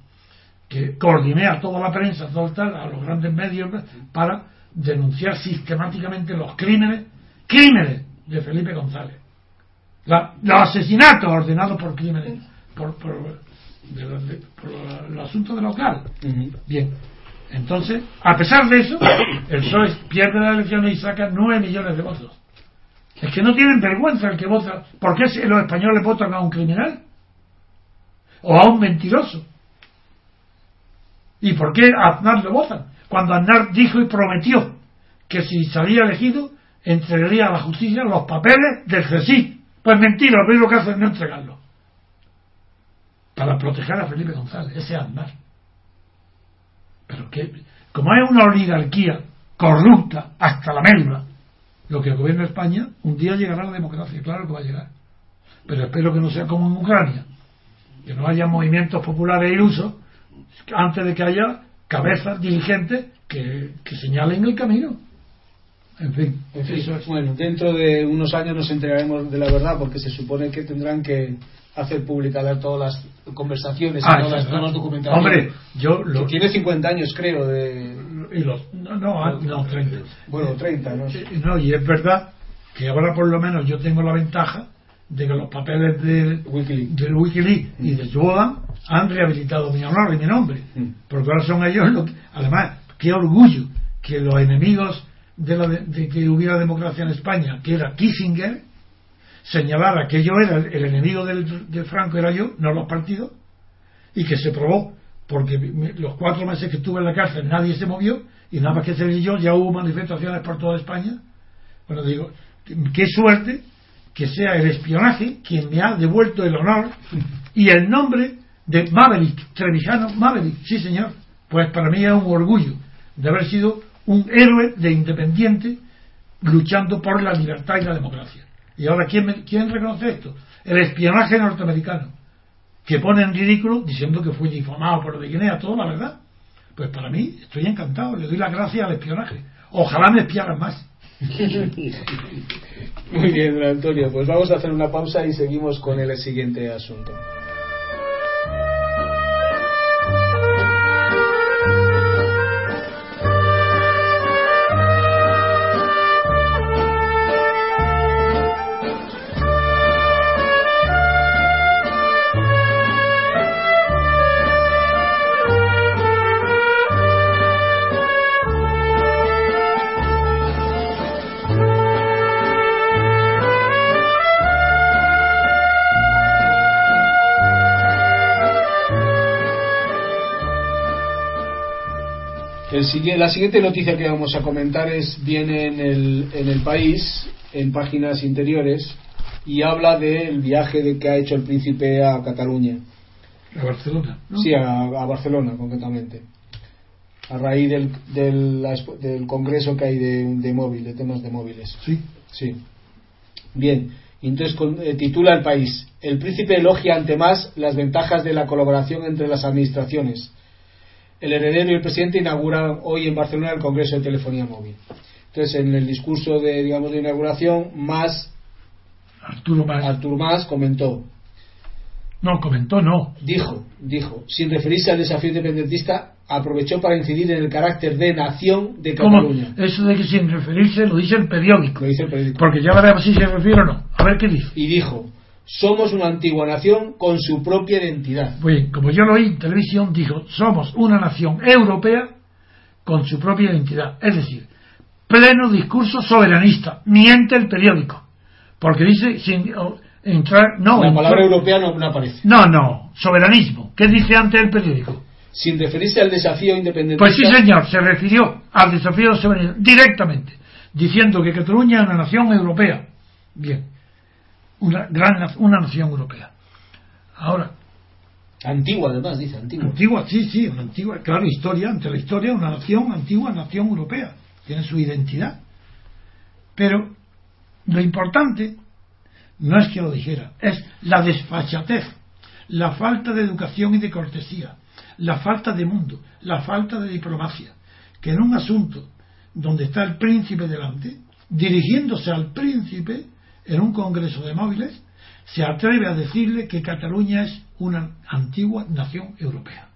que coordiné a toda la prensa a los grandes medios para denunciar sistemáticamente los crímenes crímenes de Felipe González. La- los asesinatos ordenados por crímenes por, de los- de- por el asunto de local. Bien, entonces, a pesar de eso, el PSOE pierde las elecciones y saca 9 millones de votos. Es que no tienen vergüenza el que vota. ¿Por qué los españoles votan a un criminal? ¿O a un mentiroso? ¿Y por qué a Aznar lo votan? Cuando Aznar dijo y prometió que si salía elegido, entregaría a la justicia los papeles del CSIC. Pues mentira, lo primero que hacen es no entregarlos. Para proteger a Felipe González, ese Aznar. Pero que, como es una oligarquía corrupta hasta la médula, lo que gobierna España, un día llegará la democracia, claro que va a llegar. Pero espero que no sea como en Ucrania, que no haya movimientos populares ilusos antes de que haya cabezas dirigentes que, que señalen el camino. En fin, En fin, eso es. bueno, dentro de unos años nos enteraremos de la verdad porque se supone que tendrán que hacer públicas todas las conversaciones y Ah, todas las documentaciones. Hombre, yo lo, Que tiene 50 años, creo, de... y los, no, no, ah, no, 30. Bueno, 30, ¿no? Sí, No, y es verdad que ahora por lo menos yo tengo la ventaja de que los papeles del, Wikileaks. del Wikileaks y de Snowden han rehabilitado mi honor y mi nombre. Mm. Porque ahora son ellos los que, además, qué orgullo que los enemigos de, la, de, de que hubiera democracia en España, que era Kissinger, señalara que yo era el, enemigo del, de Franco, era yo, no los partidos, y que se probó, porque los cuatro meses que estuve en la cárcel nadie se movió, y nada más que ser yo, ya hubo manifestaciones por toda España. Bueno, digo, qué suerte que sea el espionaje quien me ha devuelto el honor y el nombre de Maverick, Trevijano Maverick, sí señor. Pues para mí es un orgullo de haber sido un héroe de independiente luchando por la libertad y la democracia. Y ahora, ¿quién, quién reconoce esto? El espionaje norteamericano, que pone en ridículo diciendo que fui difamado por lo de Guinea, toda la verdad. Pues para mí, estoy encantado, le doy las gracias al espionaje. Ojalá me espiaran más. Muy bien, Antonio. Pues vamos a hacer una pausa y seguimos con el siguiente asunto. Sigue- la siguiente noticia que vamos a comentar es viene en el, en el país, en páginas interiores, y habla del viaje de que ha hecho el príncipe a Cataluña. A Barcelona. ¿no? Sí, a, a Barcelona concretamente. A raíz del, del, del congreso que hay de, de móvil, de temas de móviles. Sí. Sí. Bien. Entonces con- eh, titula el país. El príncipe elogia ante más las ventajas de la colaboración entre las administraciones. El heredero y el presidente inauguran hoy en Barcelona el Congreso de Telefonía Móvil. Entonces, en el discurso de, digamos, de inauguración, más Arturo Mas. Artur Mas comentó, No, comentó no. dijo, dijo, sin referirse al desafío independentista, aprovechó para incidir en el carácter de nación de ¿Cómo? Cataluña. Eso de que sin referirse lo dice el periódico. Lo dice el periódico. Porque ya veremos si se refiere o no. A ver qué dice. Y dijo, somos una antigua nación con su propia identidad. Bien, como yo lo oí en televisión, dijo, somos una nación europea con su propia identidad. Es decir, pleno discurso soberanista. Miente el periódico. Porque dice, sin entrar... No, La palabra europea no, no aparece. no, no, soberanismo. ¿Qué dice antes el periódico? Sin referirse al desafío independentista. Pues sí, señor, se refirió al desafío soberanista directamente, diciendo que Cataluña es una nación europea. Bien, una, gran, na- una nación europea. Ahora, Antigua, además, dice, antigua. antigua, sí, sí, una antigua, claro, historia, ante la historia, una nación, antigua nación europea. Tiene su identidad. Pero lo importante no es que lo dijera, es la desfachatez, la falta de educación y de cortesía, la falta de mundo, la falta de diplomacia, que en un asunto donde está el príncipe delante, dirigiéndose al príncipe en un congreso de móviles, se atreve a decirle que Cataluña es una antigua nación europea,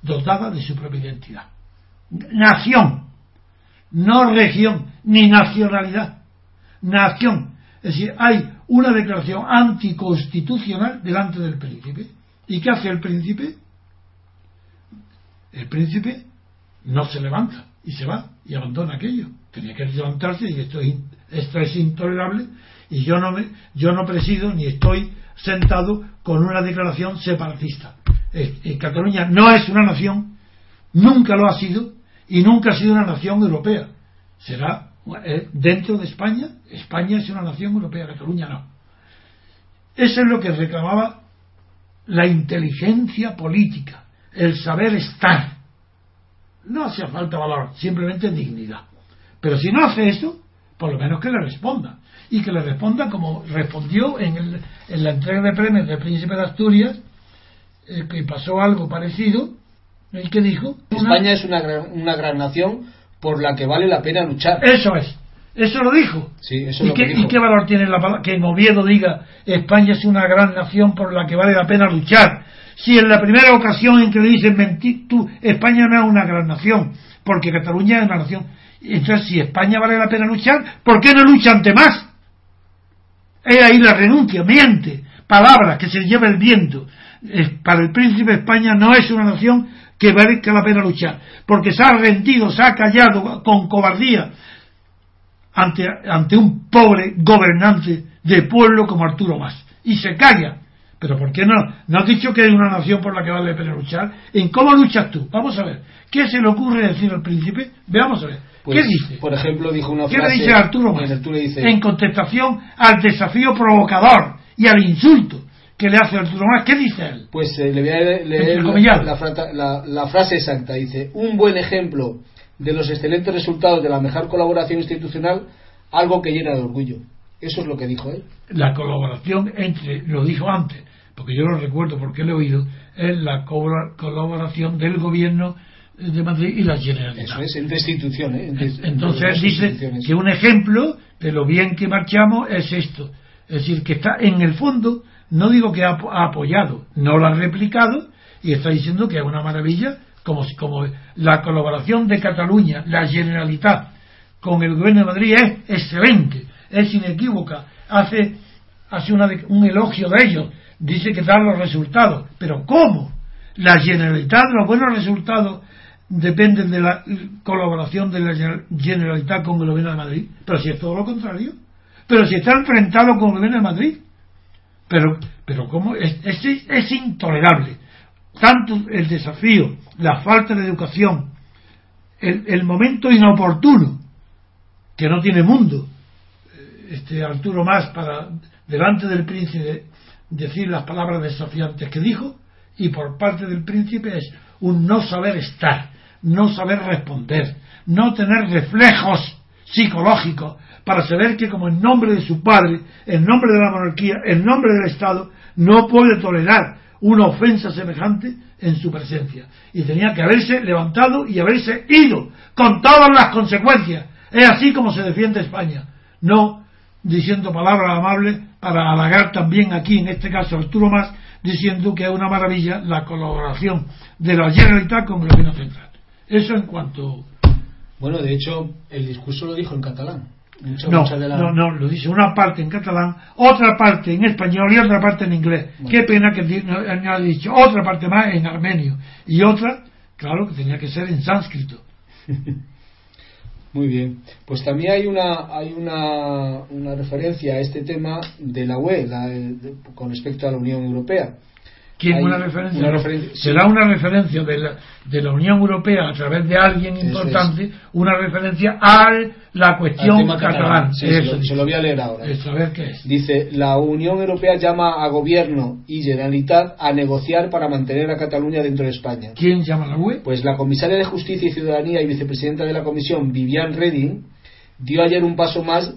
dotada de su propia identidad. Nación, no región, ni nacionalidad. Nación. Es decir, hay una declaración anticonstitucional delante del príncipe. ¿Y qué hace el príncipe? El príncipe no se levanta y se va y abandona aquello. Tenía que levantarse y esto es, esto es intolerable y yo no, me, yo no presido ni estoy sentado con una declaración separatista. Cataluña no es una nación, nunca lo ha sido y nunca ha sido una nación europea. Será eh, dentro de España, España es una nación europea, Cataluña no. Eso es lo que reclamaba la inteligencia política, el saber estar. No hacía falta valor, simplemente dignidad. Pero si no hace eso, por lo menos que le responda. Y que le responda como respondió en, el- en la entrega de premios del Príncipe de Asturias, eh, que pasó algo parecido, y que dijo... España es una gran, una gran nación por la que vale la pena luchar. Eso es. Eso lo dijo. Sí, eso ¿Y, lo qué, que dijo. ¿Y qué valor tiene la palabra? Que en Oviedo diga España es una gran nación por la que vale la pena luchar. Si en la primera ocasión en que le dicen mentí, tú, España no es una gran nación, porque Cataluña es una nación. Entonces, si España vale la pena luchar, ¿por qué no lucha ante más? Es ahí la renuncia, miente, palabras que se lleva el viento. Para el príncipe España no es una nación que valga la pena luchar, porque se ha rendido, se ha callado con cobardía ante, ante un pobre gobernante de pueblo como Arturo Más. Y se calla. Pero ¿por qué no? ¿No has dicho que hay una nación por la que vale la pena luchar? ¿En cómo luchas tú? Vamos a ver. ¿Qué se le ocurre decir al príncipe? Veamos a ver. Pues, ¿Qué dice? Por ejemplo, dijo una ¿Qué le frase. dice Arturo Mas? le dice, En contestación al desafío provocador y al insulto que le hace Arturo Mas. ¿Qué dice él? Pues eh, le voy a leer la- la frase exacta. Dice, un buen ejemplo de los excelentes resultados de la mejor colaboración institucional, algo que llena de orgullo. Eso es lo que dijo él. La colaboración entre, lo dijo antes, porque yo lo recuerdo porque lo he oído, es la colaboración del gobierno de Madrid y la Generalitat. Eso es, entre instituciones. entre- entre Entonces dice que un ejemplo de lo bien que marchamos es esto. Es decir, que está en el fondo, no digo que ha, apo- ha apoyado, no lo ha replicado y está diciendo que es una maravilla, como, como la colaboración de Cataluña, la Generalitat, con el gobierno de Madrid es excelente, es inequívoca, hace, hace una un elogio de ellos, dice que dan los resultados. Pero ¿cómo? La Generalitat, los buenos resultados dependen de la colaboración de la Generalitat con el gobierno de Madrid. Pero si es todo lo contrario. Pero si está enfrentado con el gobierno de Madrid. Pero, pero ¿cómo? Es, es, intolerable. Tanto el desafío, la falta de educación, el momento inoportuno, que no tiene mundo, este Arturo Más para delante del príncipe decir las palabras desafiantes que dijo y por parte del príncipe es un no saber estar, no saber responder, no tener reflejos psicológicos para saber que como en nombre de su padre, en nombre de la monarquía, en nombre del Estado, no puede tolerar una ofensa semejante en su presencia. Y tenía que haberse levantado y haberse ido con todas las consecuencias. Es así como se defiende España. No diciendo palabras amables para halagar también aquí, en este caso Arturo Más, diciendo que es una maravilla la colaboración de la Generalitat con el gobierno central. Eso en cuanto. Bueno, de hecho, el discurso lo dijo en catalán. Mucha, No, mucha de la- no, no, lo dice una parte en catalán, otra parte en español y otra parte en inglés. Bueno. Qué pena que no, no ha dicho otra parte más en armenio y otra, claro, que tenía que ser en sánscrito. Muy bien. Pues también hay una hay una, una referencia a este tema de la UE la- con respecto a la Unión Europea. ¿Quién una referencia? una sí. Será una referencia de la, de la Unión Europea a través de alguien importante, una referencia a la cuestión catalana. catalán. Sí, se, lo, se lo voy a leer ahora. es saber qué es. Dice, la Unión Europea llama a gobierno y Generalitat a negociar para mantener a Cataluña dentro de España. ¿Quién llama a la UE? Pues la comisaria de Justicia y Ciudadanía y vicepresidenta de la Comisión, Vivian Reding, dio ayer un paso más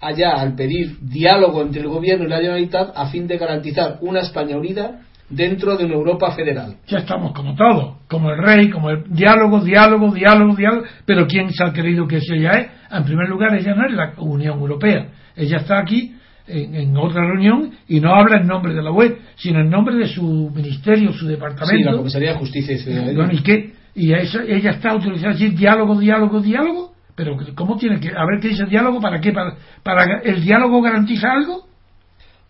allá al pedir diálogo entre el gobierno y la Generalitat a fin de garantizar una España unida dentro de una Europa federal. Ya estamos como todos, como el rey, como el diálogo, diálogo, diálogo, diálogo. Pero ¿quién se ha creído que ella es? En primer lugar, ella no es la Unión Europea. Ella está aquí en, en otra reunión y no habla en nombre de la UE, sino en nombre de su ministerio, su Sí, departamento. la Comisaría de Justicia y Ciudadanía. ¿y qué? ¿Y a esa- ella está autorizada a decir diálogo, diálogo, diálogo? Pero ¿cómo tiene que...? A ver qué dice diálogo, ¿para qué? ¿Para, para el diálogo garantiza algo?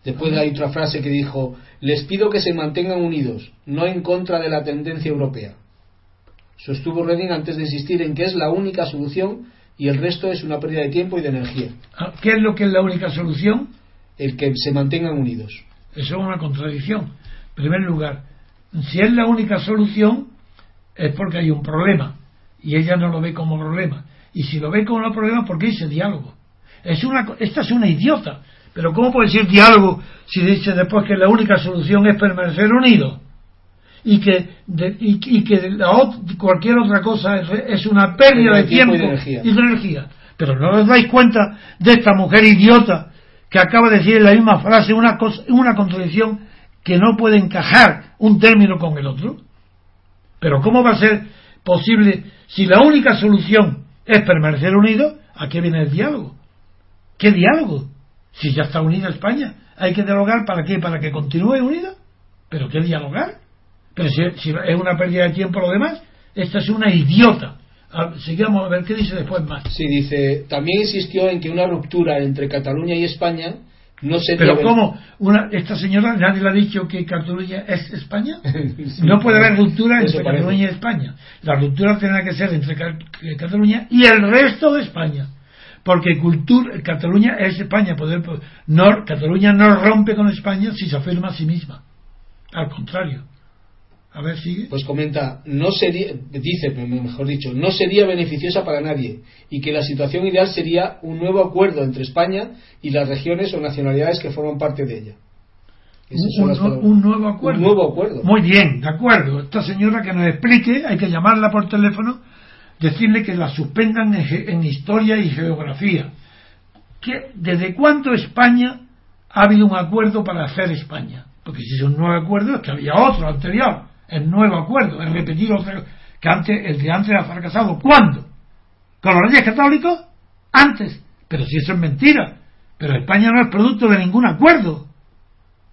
Después hay otra frase que dijo, les pido que se mantengan unidos, no en contra de la tendencia europea. Sostuvo Reding antes de insistir en que es la única solución y el resto es una pérdida de tiempo y de energía. Ah, ¿Qué es lo que es la única solución? El que se mantengan unidos. Eso es una contradicción. En primer lugar, si es la única solución, es porque hay un problema. Y ella no lo ve como problema. Y si lo ve como un problema, ¿por qué dice diálogo? Es una, esta es una idiota. Pero ¿cómo puede decir diálogo si dice después que la única solución es permanecer unidos? Y que, de- y, y que la ot- cualquier otra cosa es, es una pérdida de tiempo, y de energía. y de energía. Pero no os dais cuenta de esta mujer idiota que acaba de decir en la misma frase una, cosa, una contradicción que no puede encajar un término con el otro. Pero ¿cómo va a ser posible si la única solución es permanecer unidos, ¿a qué viene el diálogo? ¿Qué diálogo? Si ya está unida España, hay que dialogar para qué? Para que continúe unida. ¿Pero qué dialogar? Pero si, si es una pérdida de tiempo lo demás, esta es una idiota. Sigamos a ver qué dice después más. Sí, dice, también insistió en que una ruptura entre Cataluña y España no sería... Pero ¿cómo? Una, esta señora nadie le ha dicho que Cataluña es España. no puede haber ruptura entre Cataluña y España. La ruptura tendrá que ser entre Cataluña y el resto de España. Porque cultura, Cataluña es España. Poder, no, Cataluña no rompe con España si se afirma a sí misma. Al contrario. A ver, sigue. Pues comenta, no sería, dice, mejor dicho, no sería beneficiosa para nadie y que la situación ideal sería un nuevo acuerdo entre España y las regiones o nacionalidades que forman parte de ella. Un, nuevo acuerdo. Un nuevo acuerdo. Muy bien, de acuerdo. Esta señora que nos explique, hay que llamarla por teléfono, decirle que la suspendan en, historia y geografía. ¿Qué, ¿Desde cuándo España ha habido un acuerdo para hacer España? Porque si es un nuevo acuerdo es que había otro anterior el nuevo acuerdo, el repetir otro, que antes, el de antes ha fracasado. ¿Cuándo? ¿Con los reyes católicos? Antes. Pero si eso es mentira. Pero España no es producto de ningún acuerdo.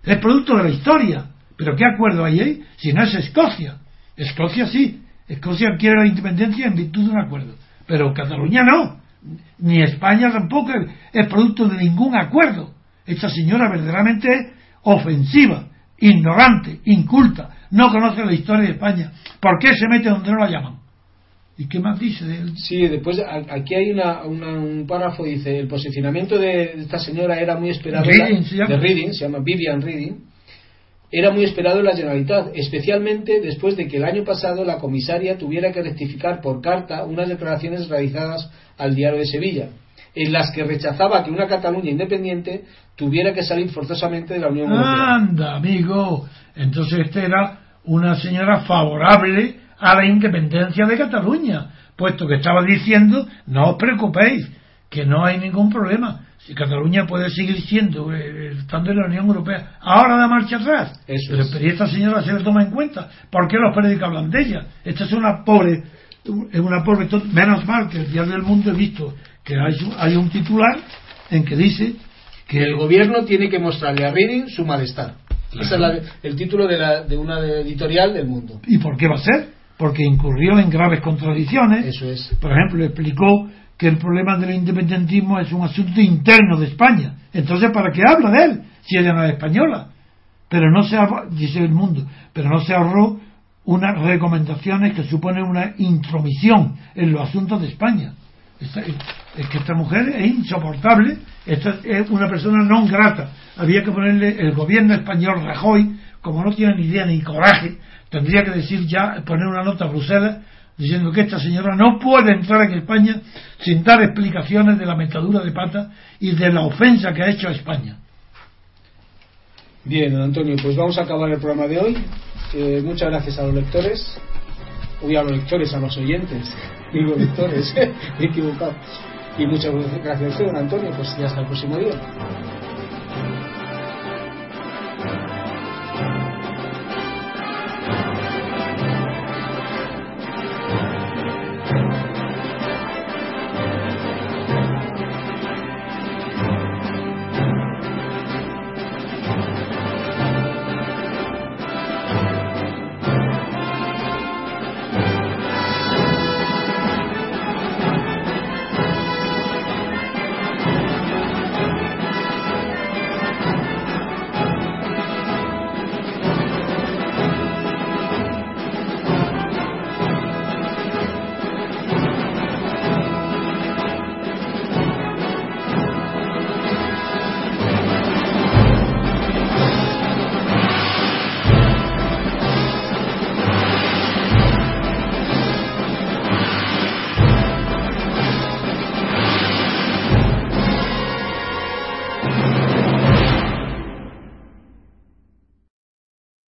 Es producto de la historia. ¿Pero qué acuerdo hay ahí? Si no es Escocia. Escocia sí. Escocia quiere la independencia en virtud de un acuerdo. Pero Cataluña no. Ni España tampoco es producto de ningún acuerdo. Esta señora verdaderamente ofensiva, ignorante, inculta, no conoce la historia de España. ¿Por qué se mete donde no la llaman? ¿Y qué más dice de él? Sí, después aquí hay una, un párrafo, dice, el posicionamiento de esta señora era muy esperado. Reading, se llama. De Reading, se llama Vivian Reading. Era muy esperado en la Generalitat, especialmente después de que el año pasado la comisaria tuviera que rectificar por carta unas declaraciones realizadas al Diario de Sevilla, en las que rechazaba que una Cataluña independiente tuviera que salir forzosamente de la Unión Europea. Anda, amigo. Entonces esta era una señora favorable a la independencia de Cataluña, puesto que estaba diciendo, no os preocupéis, que no hay ningún problema. Si Cataluña puede seguir siendo, eh, estando en la Unión Europea, ahora da marcha atrás. pero, pero esta señora se le toma en cuenta. ¿Por qué los periódicos hablan de ella? Esta es una pobre, es una pobre, menos mal que el Diario del Mundo he visto que hay, hay un titular en que dice que el gobierno tiene que mostrarle a Reading su malestar. Ese es el título de, la, de una editorial del mundo. ¿Y por qué va a ser? Porque incurrió en graves contradicciones. Eso es. Por ejemplo, explicó que el problema del independentismo es un asunto interno de España. Entonces, ¿para qué habla de él si ella no es española? Pero no se ahorró, dice el mundo, pero no se ahorró unas recomendaciones que suponen una intromisión en los asuntos de España. Es que esta mujer es insoportable, esta es una persona no grata. Había que ponerle el gobierno español Rajoy, como no tiene ni idea ni coraje, tendría que decir ya, poner una nota a Bruselas diciendo que esta señora no puede entrar en España sin dar explicaciones de la metadura de pata y de la ofensa que ha hecho a España. Bien, Antonio, pues vamos a acabar el programa de hoy. Eh, muchas gracias a los lectores, hoy a los lectores, a los oyentes digo lectores, me he equivocado. Y muchas gracias a usted, don Antonio, pues ya hasta el próximo día.